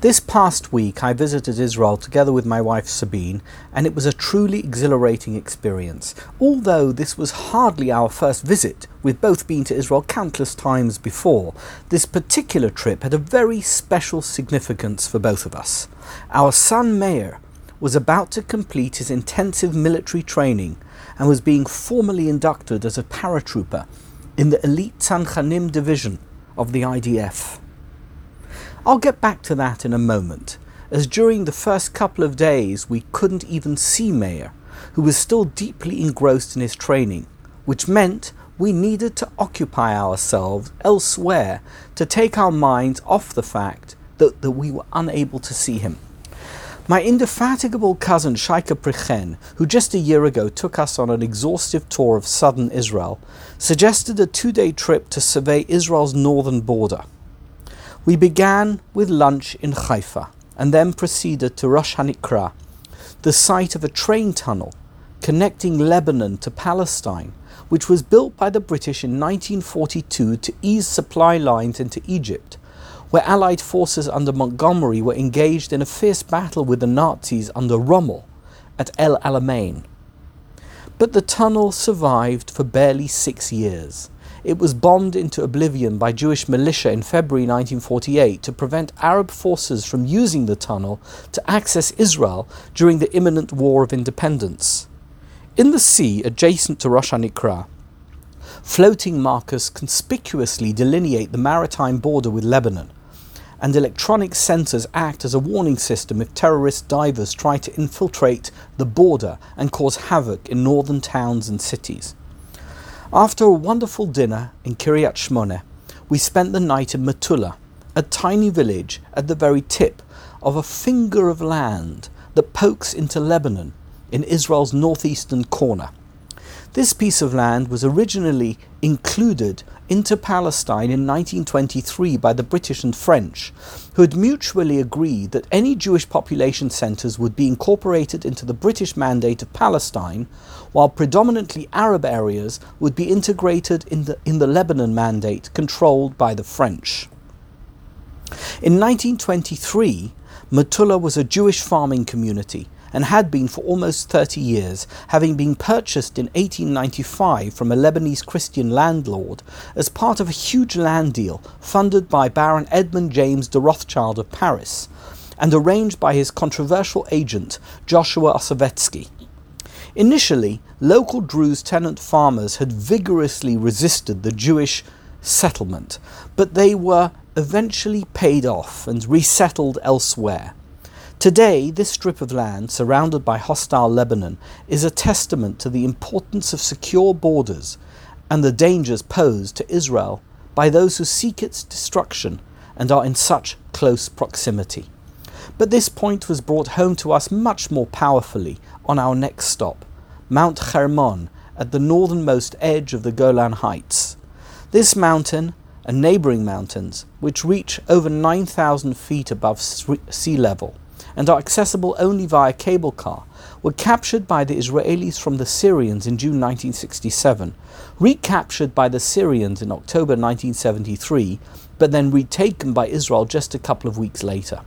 This past week, I visited Israel together with my wife Sabine, and it was a truly exhilarating experience. Although this was hardly our first visit, we've both been to Israel countless times before, this particular trip had a very special significance for both of us. Our son Meir was about to complete his intensive military training and was being formally inducted as a paratrooper in the elite Tzanchanim division of the IDF. I'll get back to that in a moment, as during the first couple of days we couldn't even see Meir, who was still deeply engrossed in his training, which meant we needed to occupy ourselves elsewhere to take our minds off the fact that, that we were unable to see him. My indefatigable cousin Shaika Prichen, who just a year ago took us on an exhaustive tour of southern Israel, suggested a two day trip to survey Israel's northern border. We began with lunch in Haifa and then proceeded to Rosh Hanikra, the site of a train tunnel connecting Lebanon to Palestine, which was built by the British in 1942 to ease supply lines into Egypt, where Allied forces under Montgomery were engaged in a fierce battle with the Nazis under Rommel at El Alamein. But the tunnel survived for barely six years it was bombed into oblivion by Jewish militia in February 1948 to prevent Arab forces from using the tunnel to access Israel during the imminent War of Independence. In the sea adjacent to Rosh Hanikra, floating markers conspicuously delineate the maritime border with Lebanon, and electronic sensors act as a warning system if terrorist divers try to infiltrate the border and cause havoc in northern towns and cities. After a wonderful dinner in Kiryat Shmone, we spent the night in Metula, a tiny village at the very tip of a finger of land that pokes into Lebanon in Israel's northeastern corner. This piece of land was originally included into Palestine in 1923 by the British and French, who had mutually agreed that any Jewish population centres would be incorporated into the British Mandate of Palestine, while predominantly Arab areas would be integrated in the, in the Lebanon Mandate controlled by the French. In 1923, Metula was a Jewish farming community and had been for almost 30 years, having been purchased in 1895 from a Lebanese Christian landlord as part of a huge land deal funded by Baron Edmund James de Rothschild of Paris and arranged by his controversial agent Joshua Osowetsky. Initially, local Druze tenant farmers had vigorously resisted the Jewish settlement, but they were eventually paid off and resettled elsewhere. Today, this strip of land, surrounded by hostile Lebanon, is a testament to the importance of secure borders and the dangers posed to Israel by those who seek its destruction and are in such close proximity. But this point was brought home to us much more powerfully on our next stop, Mount Hermon, at the northernmost edge of the Golan Heights. This mountain and neighbouring mountains, which reach over 9,000 feet above sea level, and are accessible only via cable car, were captured by the Israelis from the Syrians in June 1967, recaptured by the Syrians in October 1973, but then retaken by Israel just a couple of weeks later.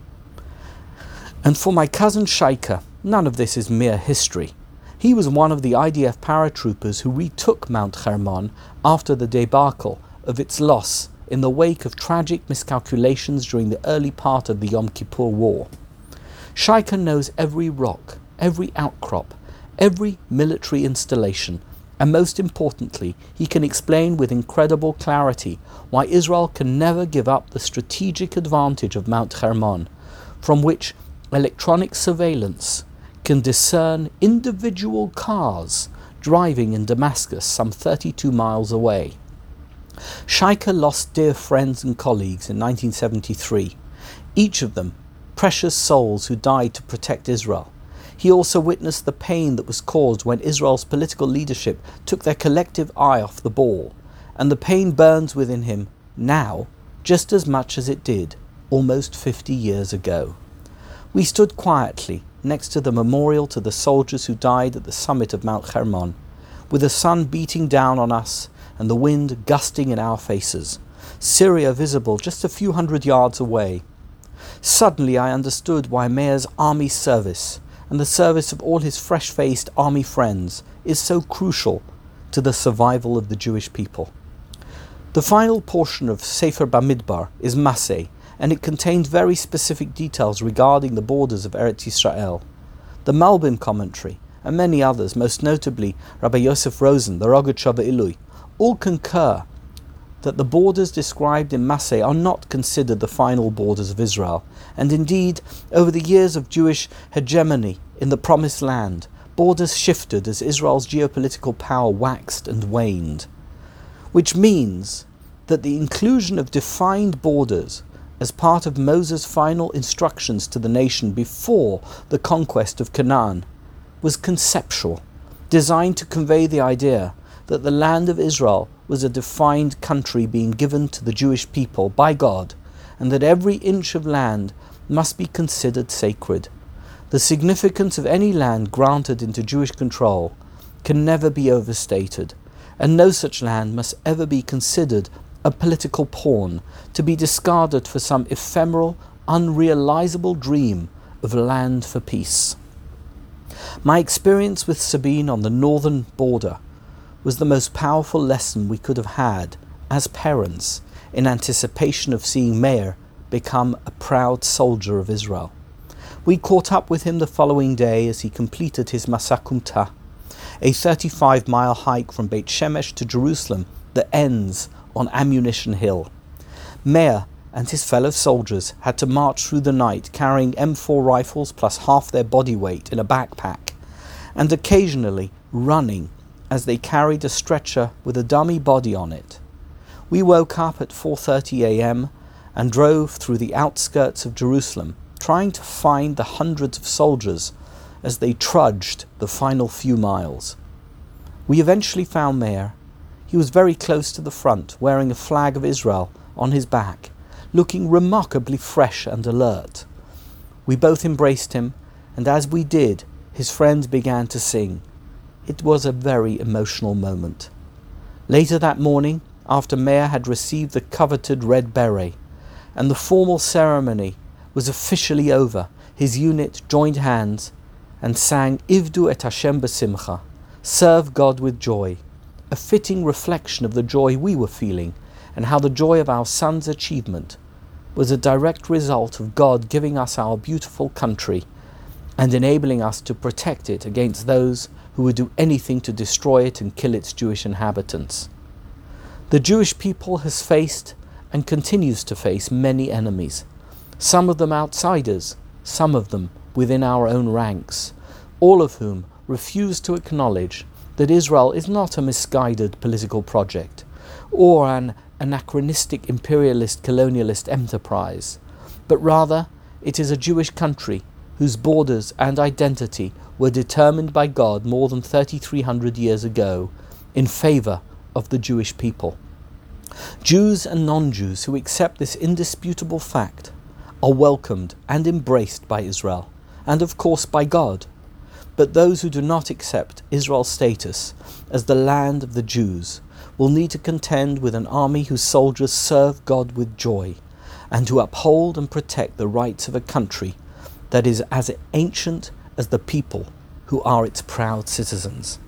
And for my cousin Shaika, none of this is mere history. He was one of the IDF paratroopers who retook Mount Hermon after the debacle of its loss in the wake of tragic miscalculations during the early part of the Yom Kippur War. Shaika knows every rock, every outcrop, every military installation, and most importantly, he can explain with incredible clarity why Israel can never give up the strategic advantage of Mount Hermon, from which electronic surveillance can discern individual cars driving in Damascus some 32 miles away. Shaika lost dear friends and colleagues in 1973, each of them precious souls who died to protect Israel. He also witnessed the pain that was caused when Israel's political leadership took their collective eye off the ball, and the pain burns within him now just as much as it did almost 50 years ago. We stood quietly next to the memorial to the soldiers who died at the summit of Mount Hermon, with the sun beating down on us and the wind gusting in our faces, Syria visible just a few hundred yards away Suddenly I understood why Meir's army service and the service of all his fresh faced army friends is so crucial to the survival of the Jewish people. The final portion of Sefer Bamidbar is Masay, and it contains very specific details regarding the borders of Eretz Yisrael. The Malbim commentary, and many others, most notably Rabbi Yosef Rosen, the Rogatchover Ilui, all concur that the borders described in Masay are not considered the final borders of Israel, and indeed, over the years of Jewish hegemony in the Promised Land, borders shifted as Israel's geopolitical power waxed and waned. Which means that the inclusion of defined borders as part of Moses' final instructions to the nation before the conquest of Canaan was conceptual, designed to convey the idea that the land of Israel was a defined country being given to the Jewish people by God, and that every inch of land must be considered sacred. The significance of any land granted into Jewish control can never be overstated, and no such land must ever be considered a political pawn to be discarded for some ephemeral, unrealizable dream of land for peace. My experience with Sabine on the northern border was the most powerful lesson we could have had as parents in anticipation of seeing Meir become a proud soldier of Israel. We caught up with him the following day as he completed his Masa Kumta, a 35 mile hike from Beit Shemesh to Jerusalem that ends on Ammunition Hill. Meir and his fellow soldiers had to march through the night carrying M4 rifles plus half their body weight in a backpack, and occasionally running as they carried a stretcher with a dummy body on it. We woke up at 4:30 a.m. and drove through the outskirts of Jerusalem, trying to find the hundreds of soldiers as they trudged the final few miles. We eventually found Meir. He was very close to the front, wearing a flag of Israel on his back, looking remarkably fresh and alert. We both embraced him, and as we did, his friends began to sing. It was a very emotional moment. Later that morning, after Meir had received the coveted red beret, and the formal ceremony was officially over, his unit joined hands and sang Ivdu et Hashem besimcha, serve God with joy, a fitting reflection of the joy we were feeling and how the joy of our son's achievement was a direct result of God giving us our beautiful country and enabling us to protect it against those who would do anything to destroy it and kill its Jewish inhabitants. The Jewish people has faced and continues to face many enemies, some of them outsiders, some of them within our own ranks, all of whom refuse to acknowledge that Israel is not a misguided political project or an anachronistic imperialist colonialist enterprise, but rather it is a Jewish country whose borders and identity were determined by God more than 3,300 years ago in favour of the Jewish people. Jews and non Jews who accept this indisputable fact are welcomed and embraced by Israel, and of course by God. But those who do not accept Israel's status as the land of the Jews will need to contend with an army whose soldiers serve God with joy, and who uphold and protect the rights of a country that is as ancient as the people who are its proud citizens.